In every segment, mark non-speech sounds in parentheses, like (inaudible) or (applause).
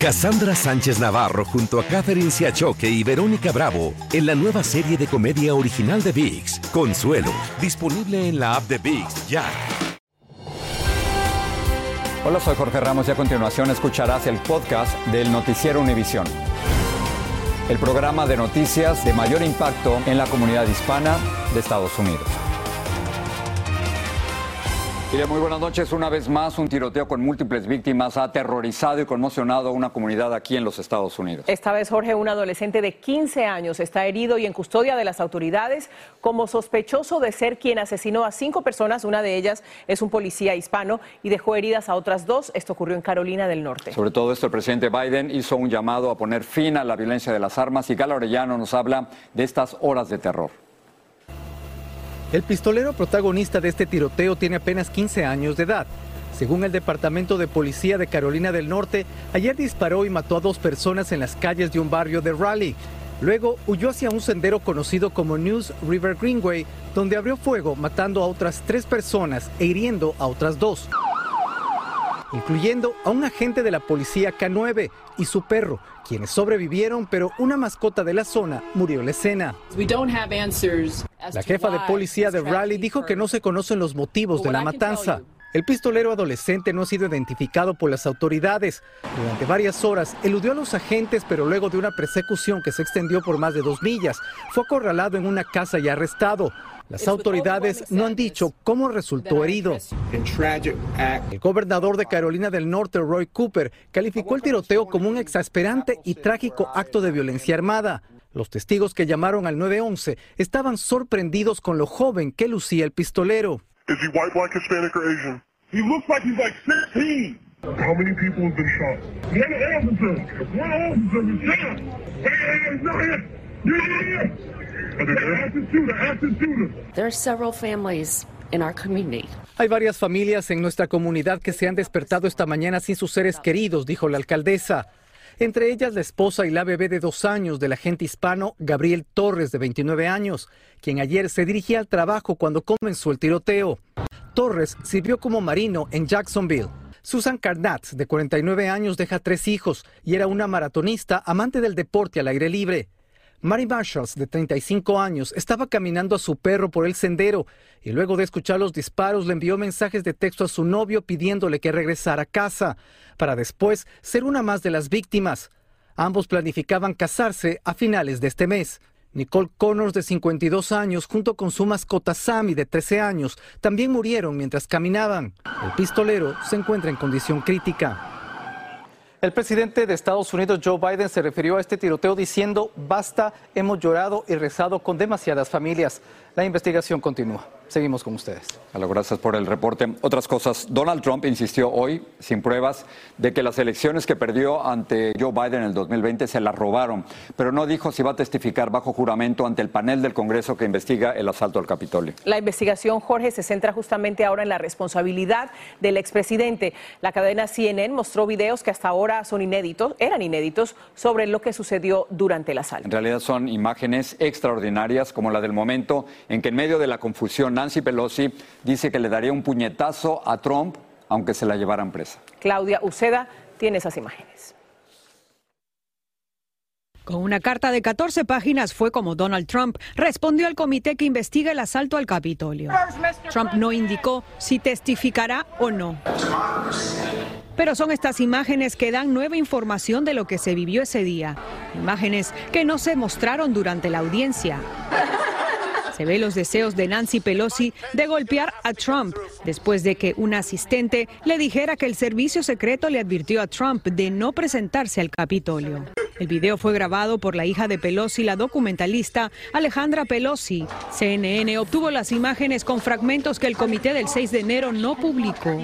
Cassandra Sánchez Navarro junto a Catherine Siachoque y Verónica Bravo en la nueva serie de comedia original de VIX, Consuelo, disponible en la app de VIX ya. Hola, soy Jorge Ramos y a continuación escucharás el podcast del Noticiero Univisión. El programa de noticias de mayor impacto en la comunidad hispana de Estados Unidos. Y muy buenas noches. Una vez más, un tiroteo con múltiples víctimas ha aterrorizado y conmocionado a una comunidad aquí en los Estados Unidos. Esta vez, Jorge, un adolescente de 15 años está herido y en custodia de las autoridades como sospechoso de ser quien asesinó a cinco personas. Una de ellas es un policía hispano y dejó heridas a otras dos. Esto ocurrió en Carolina del Norte. Sobre todo esto, el presidente Biden hizo un llamado a poner fin a la violencia de las armas y Gala Orellano nos habla de estas horas de terror. El pistolero protagonista de este tiroteo tiene apenas 15 años de edad. Según el Departamento de Policía de Carolina del Norte, ayer disparó y mató a dos personas en las calles de un barrio de Raleigh. Luego huyó hacia un sendero conocido como News River Greenway, donde abrió fuego matando a otras tres personas e hiriendo a otras dos incluyendo a un agente de la policía K9 y su perro, quienes sobrevivieron, pero una mascota de la zona murió en la escena. La jefa de policía de Raleigh dijo que no se conocen los motivos de la matanza. El pistolero adolescente no ha sido identificado por las autoridades. Durante varias horas eludió a los agentes, pero luego de una persecución que se extendió por más de dos millas, fue acorralado en una casa y arrestado. Las autoridades no han dicho cómo resultó herido. El gobernador de Carolina del Norte, Roy Cooper, calificó el tiroteo como un exasperante y trágico acto de violencia armada. Los testigos que llamaron al 911 estaban sorprendidos con lo joven que lucía el pistolero. Hay varias familias en nuestra comunidad que se han despertado esta mañana sin sus seres queridos, dijo la alcaldesa. Entre ellas la esposa y la bebé de dos años del agente hispano Gabriel Torres, de 29 años, quien ayer se dirigía al trabajo cuando comenzó el tiroteo. Torres sirvió como marino en Jacksonville. Susan Carnatz, de 49 años, deja tres hijos y era una maratonista amante del deporte al aire libre. Mary Marshalls, de 35 años, estaba caminando a su perro por el sendero y luego de escuchar los disparos le envió mensajes de texto a su novio pidiéndole que regresara a casa, para después ser una más de las víctimas. Ambos planificaban casarse a finales de este mes. Nicole Connors, de 52 años, junto con su mascota Sammy, de 13 años, también murieron mientras caminaban. El pistolero se encuentra en condición crítica. El presidente de Estados Unidos, Joe Biden, se refirió a este tiroteo diciendo, basta, hemos llorado y rezado con demasiadas familias. La investigación continúa. Seguimos con ustedes. gracias por el reporte. Otras cosas. Donald Trump insistió hoy, sin pruebas, de que las elecciones que perdió ante Joe Biden en el 2020 se las robaron, pero no dijo si va a testificar bajo juramento ante el panel del Congreso que investiga el asalto al Capitolio. La investigación, Jorge, se centra justamente ahora en la responsabilidad del expresidente. La cadena CNN mostró videos que hasta ahora son inéditos, eran inéditos, sobre lo que sucedió durante el asalto. En realidad son imágenes extraordinarias, como la del momento en que en medio de la confusión Nancy Pelosi dice que le daría un puñetazo a Trump aunque se la llevaran presa. Claudia Uceda tiene esas imágenes. Con una carta de 14 páginas fue como Donald Trump respondió al comité que investiga el asalto al Capitolio. Trump no indicó si testificará o no. Pero son estas imágenes que dan nueva información de lo que se vivió ese día. Imágenes que no se mostraron durante la audiencia. Se ve los deseos de Nancy Pelosi de golpear a Trump después de que un asistente le dijera que el servicio secreto le advirtió a Trump de no presentarse al Capitolio. El video fue grabado por la hija de Pelosi, la documentalista Alejandra Pelosi. CNN obtuvo las imágenes con fragmentos que el comité del 6 de enero no publicó.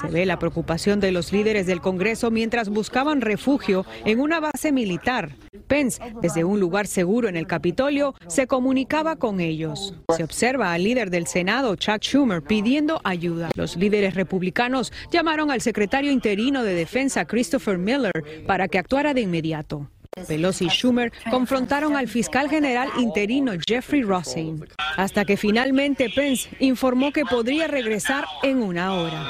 Se ve la preocupación de los líderes del Congreso mientras buscaban refugio en una base militar. Pence, desde un lugar seguro en el Capitolio, se comunicaba con ellos. Se observa al líder del Senado, Chuck Schumer, pidiendo ayuda. Los líderes republicanos llamaron al secretario interino de Defensa, Christopher Miller, para que actuara de inmediato. Pelosi y Schumer confrontaron al fiscal general interino Jeffrey Rossing, hasta que finalmente Pence informó que podría regresar en una hora.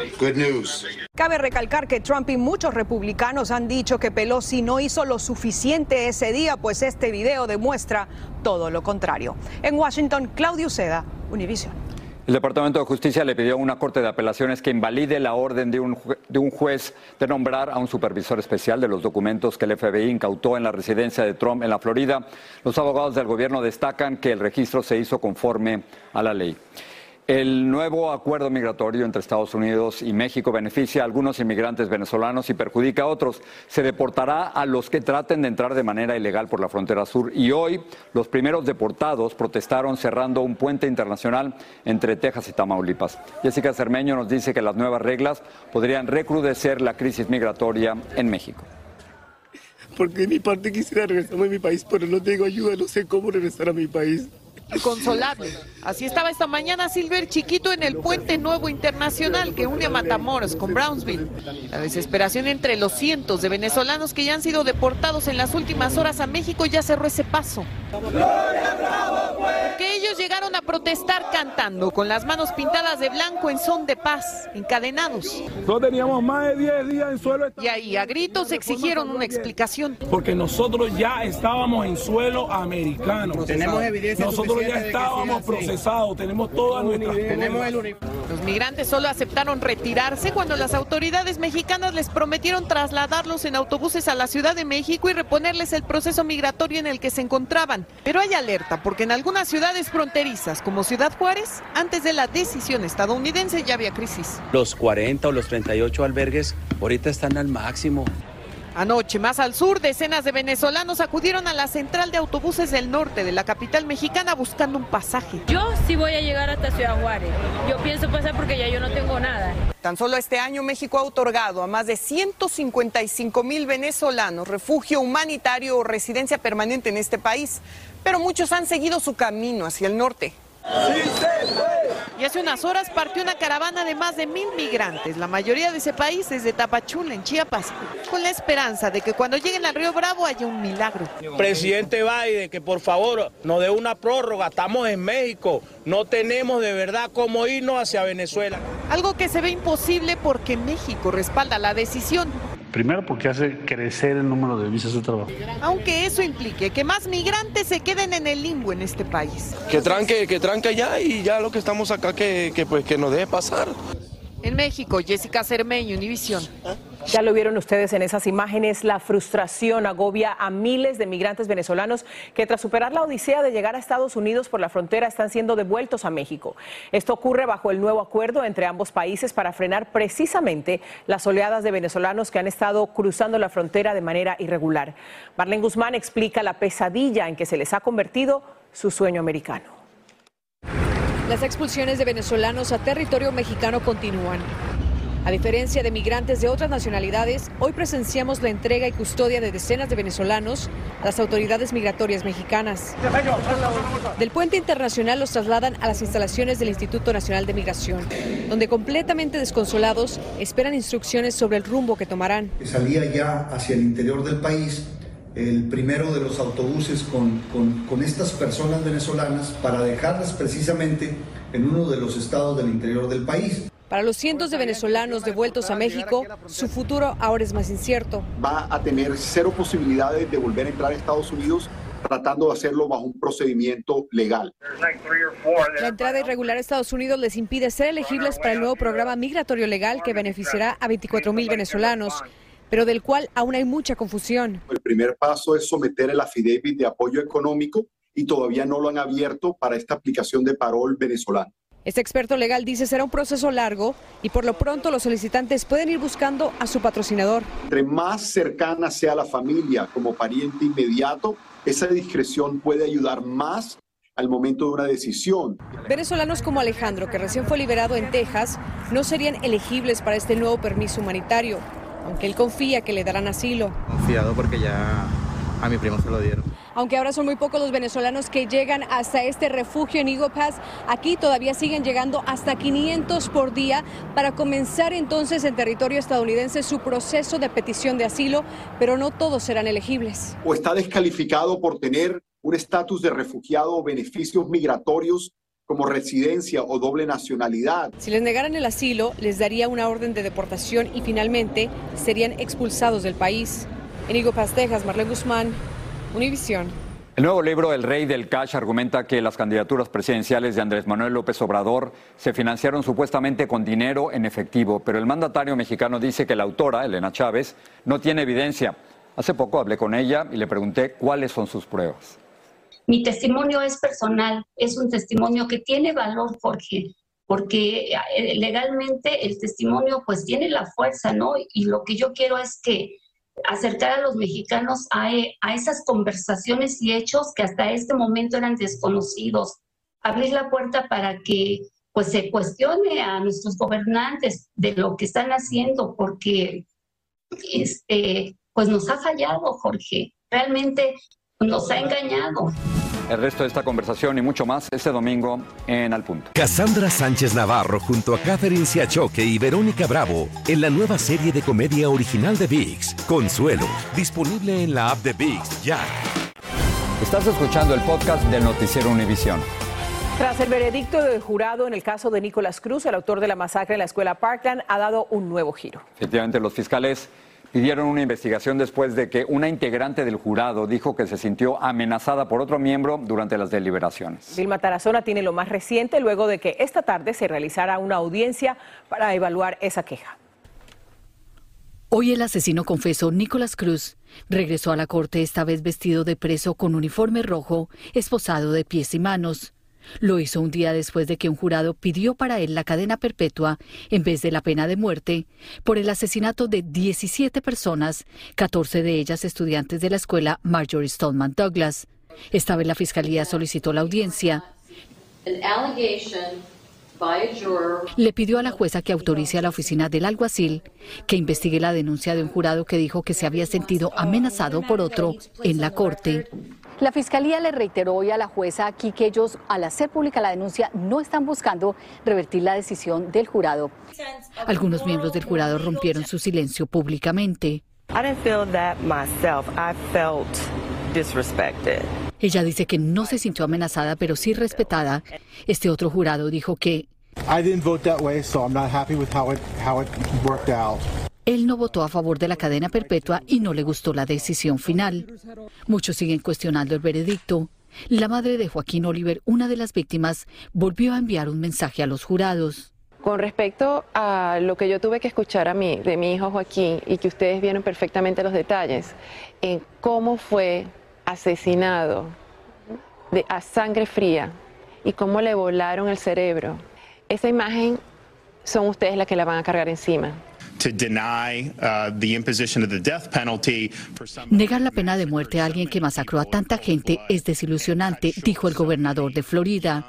Cabe recalcar que Trump y muchos republicanos han dicho que Pelosi no hizo lo suficiente ese día, pues este video demuestra todo lo contrario. En Washington, Claudio Seda, Univision. El Departamento de Justicia le pidió a una corte de apelaciones que invalide la orden de un, de un, juez de nombrar a un supervisor especial de los documentos que el FBI incautó en la residencia de Trump en la Florida. Los abogados del gobierno destacan que el registro se hizo conforme a la ley. El nuevo acuerdo migratorio entre Estados Unidos y México beneficia a algunos inmigrantes venezolanos y perjudica a otros. Se deportará a los que traten de entrar de manera ilegal por la frontera sur y hoy los primeros deportados protestaron cerrando un puente internacional entre Texas y Tamaulipas. Jessica Cermeño nos dice que las nuevas reglas podrían recrudecer la crisis migratoria en México. Porque mi parte quisiera regresar a mi país, pero no tengo ayuda, no sé cómo regresar a mi país consolable. Así estaba esta mañana Silver Chiquito en el puente nuevo internacional que une a Matamoros con Brownsville. La desesperación entre los cientos de venezolanos que ya han sido deportados en las últimas horas a México ya cerró ese paso. Que ellos llegaron a protestar cantando con las manos pintadas de blanco en son de paz, encadenados. No teníamos más de 10 días en suelo. Y ahí a gritos exigieron una explicación. Porque nosotros ya estábamos en suelo americano. Tenemos evidencia nosotros ya estábamos procesados, tenemos todas nuestras Los migrantes solo aceptaron retirarse cuando las autoridades mexicanas les prometieron trasladarlos en autobuses a la Ciudad de México y reponerles el proceso migratorio en el que se encontraban. Pero hay alerta porque en algunas ciudades fronterizas como Ciudad Juárez, antes de la decisión estadounidense ya había crisis. Los 40 o los 38 albergues ahorita están al máximo. Anoche, más al sur, decenas de venezolanos acudieron a la central de autobuses del norte de la capital mexicana buscando un pasaje. Yo sí voy a llegar hasta Ciudad Juárez. Yo pienso pasar porque ya yo no tengo nada. Tan solo este año México ha otorgado a más de 155 mil venezolanos refugio humanitario o residencia permanente en este país, pero muchos han seguido su camino hacia el norte. Y hace unas horas partió una caravana de más de mil migrantes, la mayoría de ese país desde Tapachula, en Chiapas, con la esperanza de que cuando lleguen al río Bravo haya un milagro. Presidente Biden, que por favor nos dé una prórroga, estamos en México, no tenemos de verdad cómo irnos hacia Venezuela. Algo que se ve imposible porque México respalda la decisión. Primero porque hace crecer el número de visas de trabajo. Aunque eso implique que más migrantes se queden en el limbo en este país. Que tranque, que tranque ya y ya lo que estamos acá que, que pues que nos deje pasar. En México, Jessica Cermeño, Univisión. Ya lo vieron ustedes en esas imágenes, la frustración agobia a miles de migrantes venezolanos que tras superar la odisea de llegar a Estados Unidos por la frontera están siendo devueltos a México. Esto ocurre bajo el nuevo acuerdo entre ambos países para frenar precisamente las oleadas de venezolanos que han estado cruzando la frontera de manera irregular. Marlene Guzmán explica la pesadilla en que se les ha convertido su sueño americano. Las expulsiones de venezolanos a territorio mexicano continúan. A diferencia de migrantes de otras nacionalidades, hoy presenciamos la entrega y custodia de decenas de venezolanos, las autoridades migratorias mexicanas. Del puente internacional los trasladan a las instalaciones del Instituto Nacional de Migración, donde completamente desconsolados esperan instrucciones sobre el rumbo que tomarán. Salía ya hacia el interior del país el primero de los autobuses con, con, con estas personas venezolanas para dejarlas precisamente en uno de los estados del interior del país. Para los cientos de venezolanos devueltos a México, su futuro ahora es más incierto. Va a tener cero posibilidades de volver a entrar a Estados Unidos tratando de hacerlo bajo un procedimiento legal. La entrada irregular a Estados Unidos les impide ser elegibles para el nuevo programa migratorio legal que beneficiará a 24 mil venezolanos pero del cual aún hay mucha confusión. El primer paso es someter el affidavit de apoyo económico y todavía no lo han abierto para esta aplicación de parol venezolano. Este experto legal dice será un proceso largo y por lo pronto los solicitantes pueden ir buscando a su patrocinador. Entre más cercana sea la familia como pariente inmediato, esa discreción puede ayudar más al momento de una decisión. Venezolanos como Alejandro, que recién fue liberado en Texas, no serían elegibles para este nuevo permiso humanitario, aunque él confía que le darán asilo. Confiado porque ya a mi primo se lo dieron. Aunque ahora son muy pocos los venezolanos que llegan hasta este refugio en Eagle Pass, aquí todavía siguen llegando hasta 500 por día para comenzar entonces en territorio estadounidense su proceso de petición de asilo, pero no todos serán elegibles. O está descalificado por tener un estatus de refugiado o beneficios migratorios como residencia o doble nacionalidad. Si les negaran el asilo, les daría una orden de deportación y finalmente serían expulsados del país. En Higo Texas, Marlene Guzmán, Univisión. El nuevo libro El Rey del Cash argumenta que las candidaturas presidenciales de Andrés Manuel López Obrador se financiaron supuestamente con dinero en efectivo, pero el mandatario mexicano dice que la autora, Elena Chávez, no tiene evidencia. Hace poco hablé con ella y le pregunté cuáles son sus pruebas. Mi testimonio es personal, es un testimonio que tiene valor, Jorge, porque eh, legalmente el testimonio pues tiene la fuerza, ¿no? Y lo que yo quiero es que acercar a los mexicanos a, a esas conversaciones y hechos que hasta este momento eran desconocidos, abrir la puerta para que pues se cuestione a nuestros gobernantes de lo que están haciendo, porque este, pues nos ha fallado, Jorge. Realmente nos ha engañado. El resto de esta conversación y mucho más este domingo en Al Punto. Cassandra Sánchez Navarro junto a Catherine Siachoque y Verónica Bravo en la nueva serie de comedia original de VIX, Consuelo, disponible en la app de VIX ya. Estás escuchando el podcast del Noticiero Univisión. Tras el veredicto del jurado en el caso de Nicolás Cruz, el autor de la masacre en la escuela Parkland ha dado un nuevo giro. Efectivamente, los fiscales pidieron una investigación después de que una integrante del jurado dijo que se sintió amenazada por otro miembro durante las deliberaciones. Vilma Tarazona tiene lo más reciente luego de que esta tarde se realizara una audiencia para evaluar esa queja. Hoy el asesino confeso Nicolás Cruz regresó a la corte esta vez vestido de preso con uniforme rojo, esposado de pies y manos. Lo hizo un día después de que un jurado pidió para él la cadena perpetua en vez de la pena de muerte por el asesinato de 17 personas, 14 de ellas estudiantes de la escuela Marjorie Stoneman Douglas. Esta vez la fiscalía solicitó la audiencia. Le pidió a la jueza que autorice a la oficina del alguacil que investigue la denuncia de un jurado que dijo que se había sentido amenazado por otro en la corte. La Fiscalía le reiteró hoy a la jueza aquí que ellos, al hacer pública la denuncia, no están buscando revertir la decisión del jurado. Algunos miembros del jurado rompieron su silencio públicamente. Ella dice que no se sintió amenazada, pero sí respetada. Este otro jurado dijo que él no votó a favor de la cadena perpetua y no le gustó la decisión final. Muchos siguen cuestionando el veredicto. La madre de Joaquín Oliver, una de las víctimas, volvió a enviar un mensaje a los jurados. Con respecto a lo que yo tuve que escuchar a mí, de mi hijo Joaquín, y que ustedes vieron perfectamente los detalles, en cómo fue asesinado de, a sangre fría y cómo le volaron el cerebro, esa imagen son ustedes las que la van a cargar encima. Negar la pena de muerte a alguien que masacró a tanta gente es desilusionante, dijo el gobernador de Florida.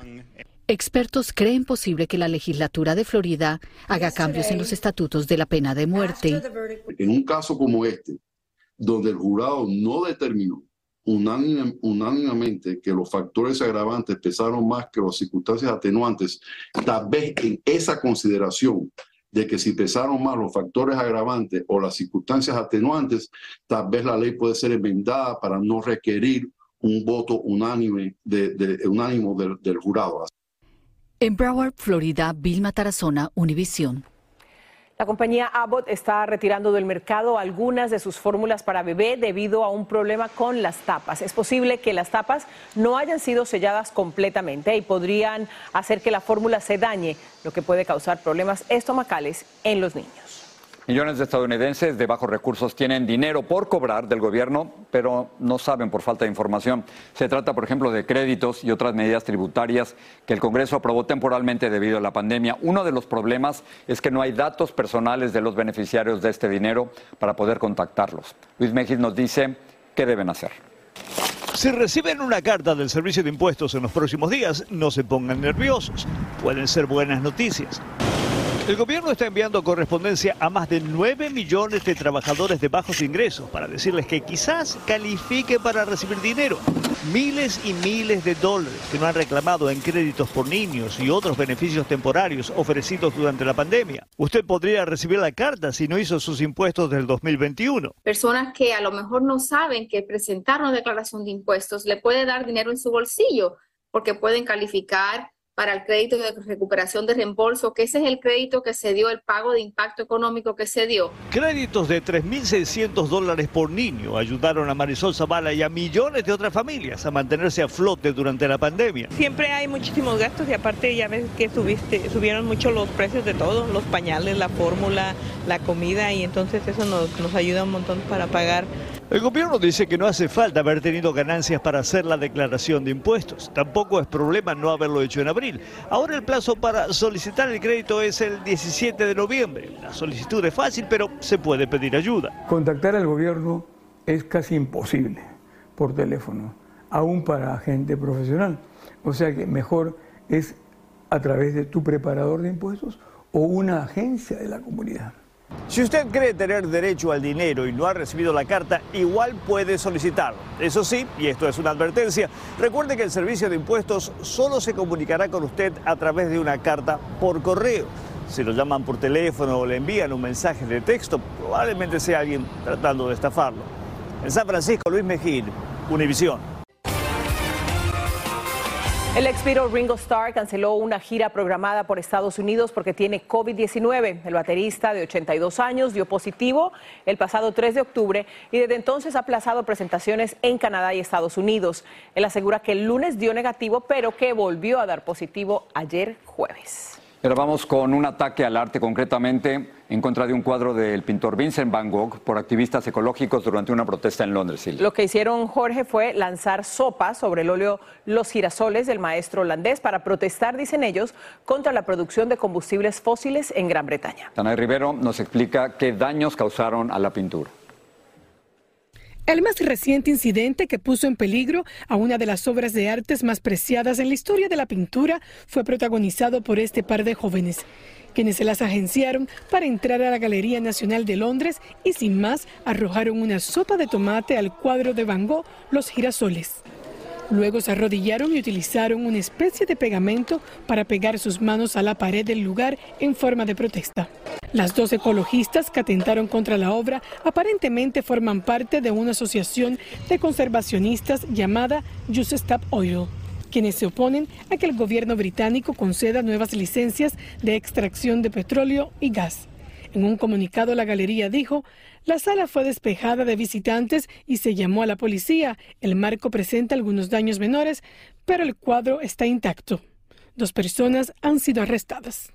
Expertos creen posible que la legislatura de Florida haga cambios en los estatutos de la pena de muerte. En un caso como este, donde el jurado no determinó unánimemente que los factores agravantes pesaron más que las circunstancias atenuantes, tal vez en esa consideración de que si pesaron más los factores agravantes o las circunstancias atenuantes, tal vez la ley puede ser enmendada para no requerir un voto unánime de, unánimo del, del jurado. En Broward, Florida, Vilma Tarazona, Univisión. La compañía Abbott está retirando del mercado algunas de sus fórmulas para bebé debido a un problema con las tapas. Es posible que las tapas no hayan sido selladas completamente y podrían hacer que la fórmula se dañe, lo que puede causar problemas estomacales en los niños. Millones de estadounidenses de bajos recursos tienen dinero por cobrar del gobierno, pero no saben por falta de información. Se trata, por ejemplo, de créditos y otras medidas tributarias que el Congreso aprobó temporalmente debido a la pandemia. Uno de los problemas es que no hay datos personales de los beneficiarios de este dinero para poder contactarlos. Luis Mejis nos dice qué deben hacer. Si reciben una carta del Servicio de Impuestos en los próximos días, no se pongan nerviosos. Pueden ser buenas noticias. El gobierno está enviando correspondencia a más de 9 millones de trabajadores de bajos ingresos para decirles que quizás califique para recibir dinero. Miles y miles de dólares que no han reclamado en créditos por niños y otros beneficios temporarios ofrecidos durante la pandemia. Usted podría recibir la carta si no hizo sus impuestos del 2021. Personas que a lo mejor no saben que presentar una declaración de impuestos le puede dar dinero en su bolsillo porque pueden calificar para el crédito de recuperación de reembolso, que ese es el crédito que se dio, el pago de impacto económico que se dio. Créditos de 3.600 dólares por niño ayudaron a Marisol Zavala y a millones de otras familias a mantenerse a flote durante la pandemia. Siempre hay muchísimos gastos y aparte ya ves que subiste, subieron mucho los precios de todo, los pañales, la fórmula, la comida y entonces eso nos, nos ayuda un montón para pagar el gobierno dice que no hace falta haber tenido ganancias para hacer la declaración de impuestos. Tampoco es problema no haberlo hecho en abril. Ahora el plazo para solicitar el crédito es el 17 de noviembre. La solicitud es fácil, pero se puede pedir ayuda. Contactar al gobierno es casi imposible por teléfono, aún para gente profesional. O sea que mejor es a través de tu preparador de impuestos o una agencia de la comunidad. Si usted cree tener derecho al dinero y no ha recibido la carta, igual puede solicitarlo. Eso sí, y esto es una advertencia, recuerde que el servicio de impuestos solo se comunicará con usted a través de una carta por correo. Si lo llaman por teléfono o le envían un mensaje de texto, probablemente sea alguien tratando de estafarlo. En San Francisco, Luis Mejía, Univisión. El ex Ringo Starr canceló una gira programada por Estados Unidos porque tiene COVID-19. El baterista de 82 años dio positivo el pasado 3 de octubre y desde entonces ha aplazado presentaciones en Canadá y Estados Unidos. Él asegura que el lunes dio negativo, pero que volvió a dar positivo ayer jueves. Ahora vamos con un ataque al arte, concretamente en contra de un cuadro del pintor Vincent Van Gogh por activistas ecológicos durante una protesta en Londres. Lo que hicieron, Jorge, fue lanzar sopa sobre el óleo Los girasoles del maestro holandés para protestar, dicen ellos, contra la producción de combustibles fósiles en Gran Bretaña. Tanay Rivero nos explica qué daños causaron a la pintura. El más reciente incidente que puso en peligro a una de las obras de artes más preciadas en la historia de la pintura fue protagonizado por este par de jóvenes, quienes se las agenciaron para entrar a la Galería Nacional de Londres y sin más arrojaron una sopa de tomate al cuadro de Van Gogh, Los girasoles. Luego se arrodillaron y utilizaron una especie de pegamento para pegar sus manos a la pared del lugar en forma de protesta. Las dos ecologistas que atentaron contra la obra aparentemente forman parte de una asociación de conservacionistas llamada Just Stop Oil quienes se oponen a que el gobierno británico conceda nuevas licencias de extracción de petróleo y gas. En un comunicado la galería dijo, la sala fue despejada de visitantes y se llamó a la policía. El marco presenta algunos daños menores, pero el cuadro está intacto. Dos personas han sido arrestadas.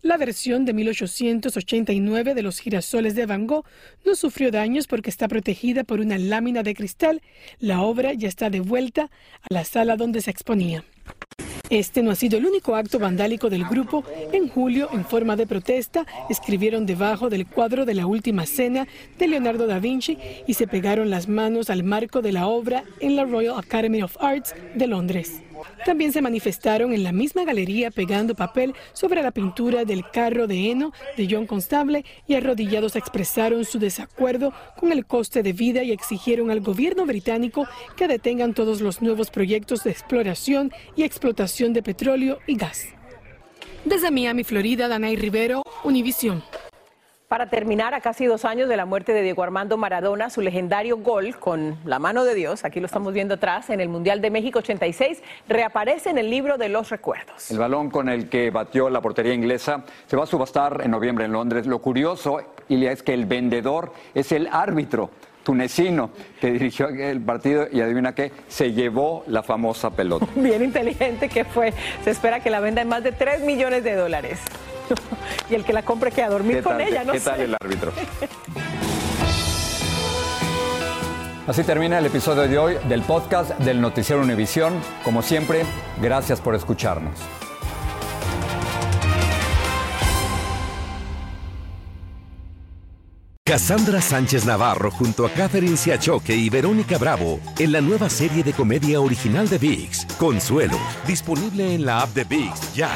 La versión de 1889 de los girasoles de Van Gogh no sufrió daños porque está protegida por una lámina de cristal. La obra ya está de vuelta a la sala donde se exponía. Este no ha sido el único acto vandálico del grupo. En julio, en forma de protesta, escribieron debajo del cuadro de la última cena de Leonardo da Vinci y se pegaron las manos al marco de la obra en la Royal Academy of Arts de Londres. También se manifestaron en la misma galería pegando papel sobre la pintura del carro de heno de John Constable y arrodillados expresaron su desacuerdo con el coste de vida y exigieron al gobierno británico que detengan todos los nuevos proyectos de exploración y explotación de petróleo y gas. Desde Miami, Florida, Danay Rivero, Univisión. Para terminar, a casi dos años de la muerte de Diego Armando Maradona, su legendario gol con la mano de Dios, aquí lo estamos viendo atrás, en el Mundial de México 86, reaparece en el libro de los recuerdos. El balón con el que batió la portería inglesa se va a subastar en noviembre en Londres. Lo curioso, Ilia, es que el vendedor es el árbitro tunecino que dirigió el partido y adivina qué, se llevó la famosa pelota. (laughs) Bien inteligente que fue. Se espera que la venda en más de 3 millones de dólares. (laughs) y el que la compre que a dormir con ella, ¿no? ¿Qué tal el árbitro? (laughs) Así termina el episodio de hoy del podcast del Noticiero Univisión. Como siempre, gracias por escucharnos. Cassandra Sánchez Navarro junto a Catherine Siachoque y Verónica Bravo en la nueva serie de comedia original de Vix, Consuelo, disponible en la app de Vix ya.